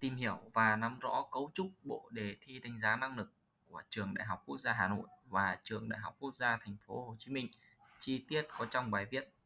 Tìm hiểu và nắm rõ cấu trúc bộ đề thi đánh giá năng lực của Trường Đại học Quốc gia Hà Nội và Trường Đại học Quốc gia Thành phố Hồ Chí Minh. Chi tiết có trong bài viết.